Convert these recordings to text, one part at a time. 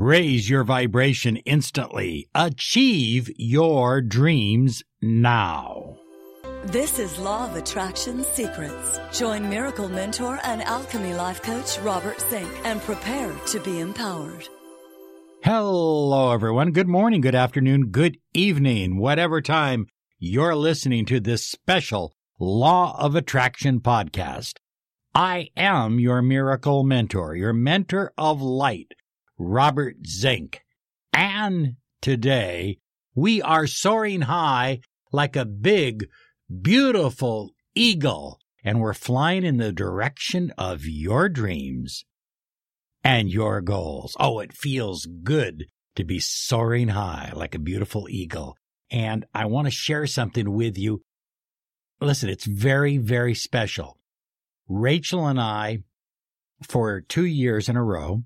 Raise your vibration instantly. Achieve your dreams now. This is Law of Attraction Secrets. Join Miracle Mentor and Alchemy Life Coach Robert Zink and prepare to be empowered. Hello, everyone. Good morning, good afternoon, good evening, whatever time you're listening to this special Law of Attraction podcast. I am your miracle mentor, your mentor of light, Robert Zink. And today we are soaring high like a big, beautiful eagle, and we're flying in the direction of your dreams and your goals. Oh, it feels good to be soaring high like a beautiful eagle. And I want to share something with you. Listen, it's very, very special. Rachel and I, for two years in a row,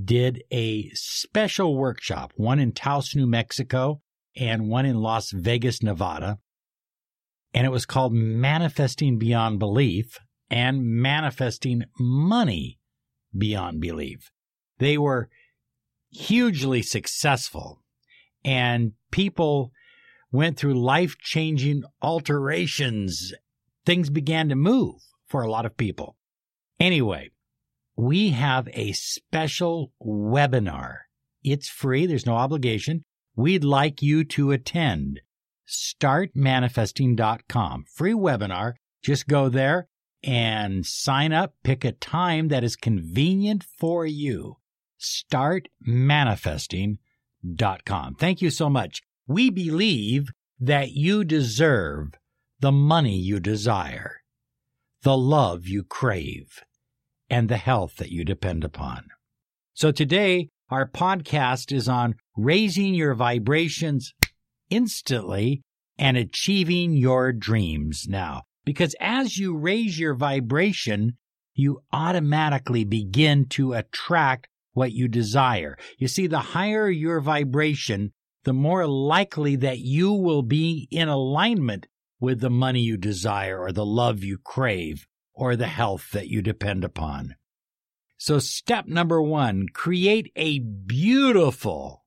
did a special workshop, one in Taos, New Mexico, and one in Las Vegas, Nevada. And it was called Manifesting Beyond Belief and Manifesting Money Beyond Belief. They were hugely successful, and people went through life changing alterations. Things began to move for a lot of people. Anyway, we have a special webinar. It's free, there's no obligation. We'd like you to attend. StartManifesting.com. Free webinar. Just go there and sign up. Pick a time that is convenient for you. StartManifesting.com. Thank you so much. We believe that you deserve the money you desire, the love you crave, and the health that you depend upon. So today, our podcast is on raising your vibrations instantly and achieving your dreams now. Because as you raise your vibration, you automatically begin to attract what you desire. You see, the higher your vibration, the more likely that you will be in alignment with the money you desire or the love you crave or the health that you depend upon. So step number one, create a beautiful,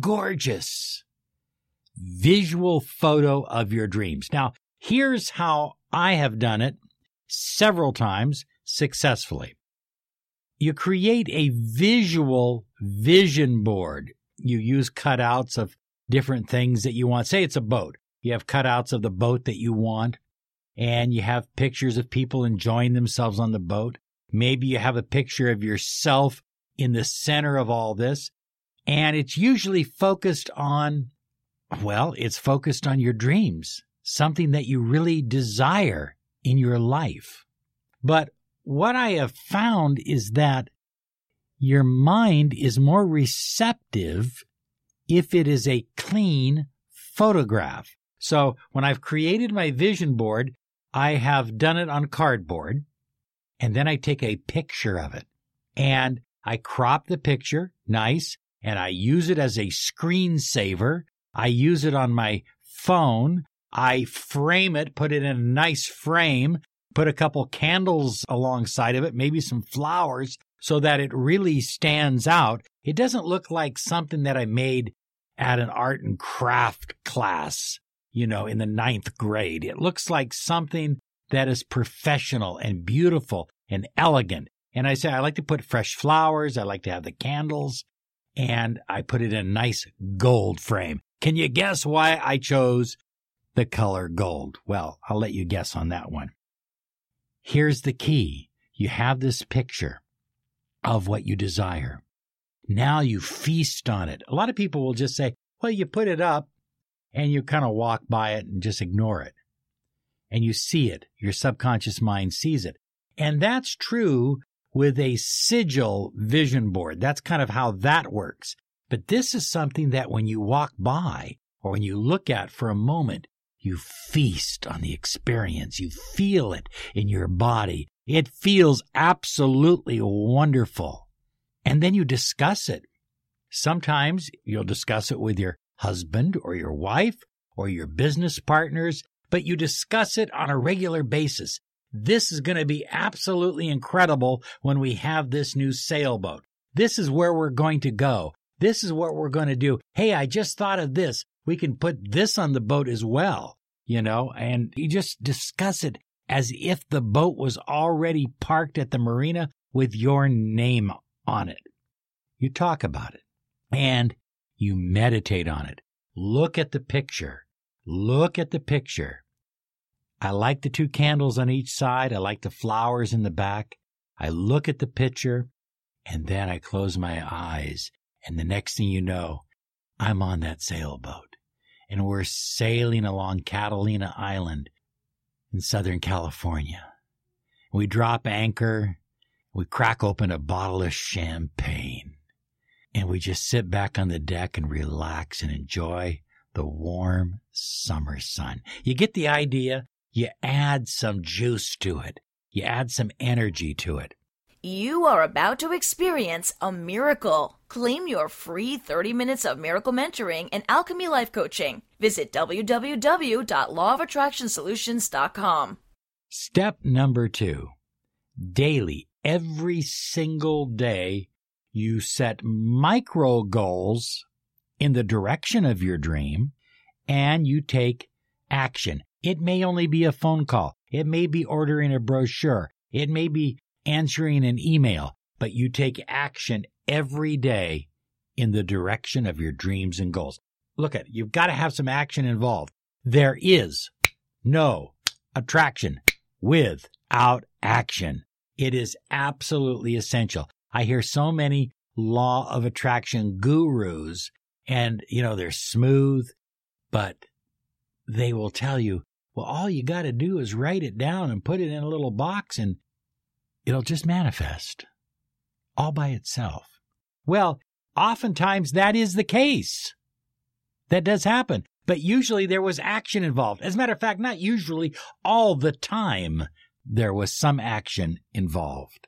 gorgeous visual photo of your dreams. Now, here's how I have done it several times successfully. You create a visual vision board. You use cutouts of different things that you want. Say it's a boat. You have cutouts of the boat that you want, and you have pictures of people enjoying themselves on the boat. Maybe you have a picture of yourself in the center of all this, and it's usually focused on, well, it's focused on your dreams, something that you really desire in your life. But what I have found is that your mind is more receptive if it is a clean photograph. So when I've created my vision board, I have done it on cardboard and then I take a picture of it and I crop the picture nice and I use it as a screensaver. I use it on my phone. I frame it, put it in a nice frame, put a couple candles alongside of it, maybe some flowers so that it really stands out. It doesn't look like something that I made at an art and craft class you know, in the ninth grade. It looks like something that is professional and beautiful and elegant. And I say, I like to put fresh flowers. I like to have the candles and I put it in a nice gold frame. Can you guess why I chose the color gold? Well, I'll let you guess on that one. Here's the key. You have this picture of what you desire. Now you feast on it. A lot of people will just say, well, you put it up and you kind of walk by it and just ignore it. And you see it. Your subconscious mind sees it. And that's true with a sigil vision board. That's kind of how that works. But this is something that when you walk by or when you look at for a moment, you feast on the experience. You feel it in your body. It feels absolutely wonderful. And then you discuss it. Sometimes you'll discuss it with your husband or your wife or your business partners, but you discuss it on a regular basis. This is going to be absolutely incredible when we have this new sailboat. This is where we're going to go. This is what we're going to do. Hey, I just thought of this. We can put this on the boat as well, you know, and you just discuss it as if the boat was already parked at the marina with your name on it. You talk about it and you meditate on it. Look at the picture. Look at the picture. I like the two candles on each side. I like the flowers in the back. I look at the picture and then I close my eyes. And the next thing you know, I'm on that sailboat and we're sailing along Catalina Island in Southern California. We drop anchor. We crack open a bottle of champagne and we just sit back on the deck and relax and enjoy the warm summer sun. You get the idea? You add some juice to it. You add some energy to it. You are about to experience a miracle. Claim your free 30 minutes of miracle mentoring and alchemy life coaching. Visit www.lawofattractionsolutions.com. Step number two daily, every single day, you set micro goals in the direction of your dream and you take action. It may only be a phone call. It may be ordering a brochure. It may be answering an email, but you take action every day in the direction of your dreams and goals. Look at it. You've got to have some action involved. There is no attraction without action. It is absolutely essential. I hear so many law of attraction gurus and, you know, they're smooth, but they will tell you, well, all you got to do is write it down and put it in a little box and it'll just manifest all by itself. Well, oftentimes that is the case. That does happen. But usually there was action involved. As a matter of fact, not usually, all the time there was some action involved.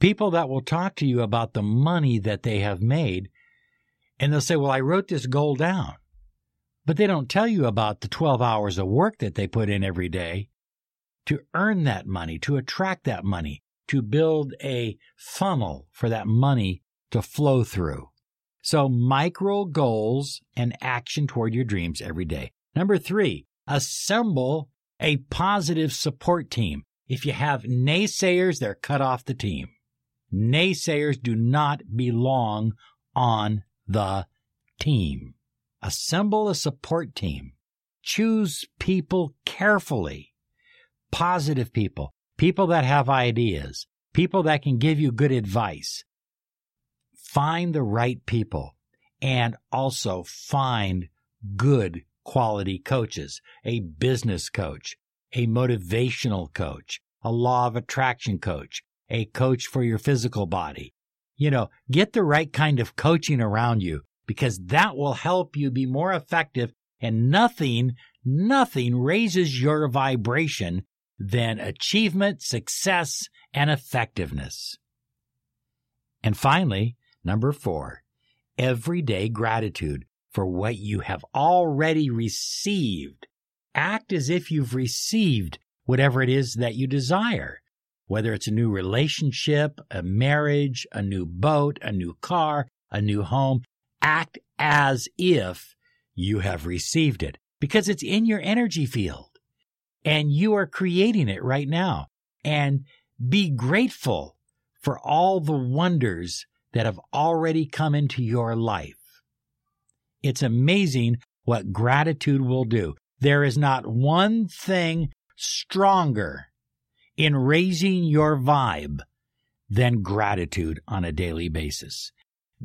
People that will talk to you about the money that they have made, and they'll say, Well, I wrote this goal down. But they don't tell you about the 12 hours of work that they put in every day to earn that money, to attract that money, to build a funnel for that money to flow through. So micro goals and action toward your dreams every day. Number three, assemble a positive support team. If you have naysayers, they're cut off the team. Naysayers do not belong on the team. Assemble a support team. Choose people carefully. Positive people. People that have ideas. People that can give you good advice. Find the right people and also find good quality coaches. A business coach, a motivational coach, a law of attraction coach, a coach for your physical body. You know, get the right kind of coaching around you because that will help you be more effective and nothing, nothing raises your vibration than achievement, success, and effectiveness. And finally, number four, everyday gratitude for what you have already received. Act as if you've received whatever it is that you desire whether it's a new relationship, a marriage, a new boat, a new car, a new home, act as if you have received it because it's in your energy field and you are creating it right now. And be grateful for all the wonders that have already come into your life. It's amazing what gratitude will do. There is not one thing stronger in raising your vibe than gratitude on a daily basis.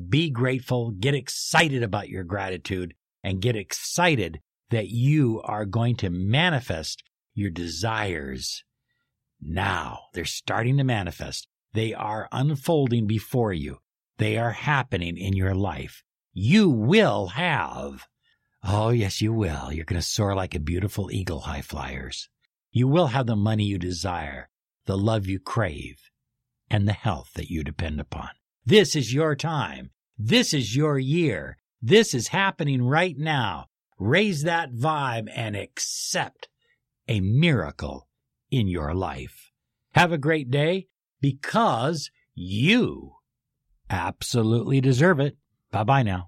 Be grateful, get excited about your gratitude, and get excited that you are going to manifest your desires now. They're starting to manifest. They are unfolding before you. They are happening in your life. You will have. Oh, yes, you will. You're going to soar like a beautiful eagle, high flyers. You will have the money you desire, the love you crave, and the health that you depend upon. This is your time. This is your year. This is happening right now. Raise that vibe and accept a miracle in your life. Have a great day because you absolutely deserve it. Bye bye now.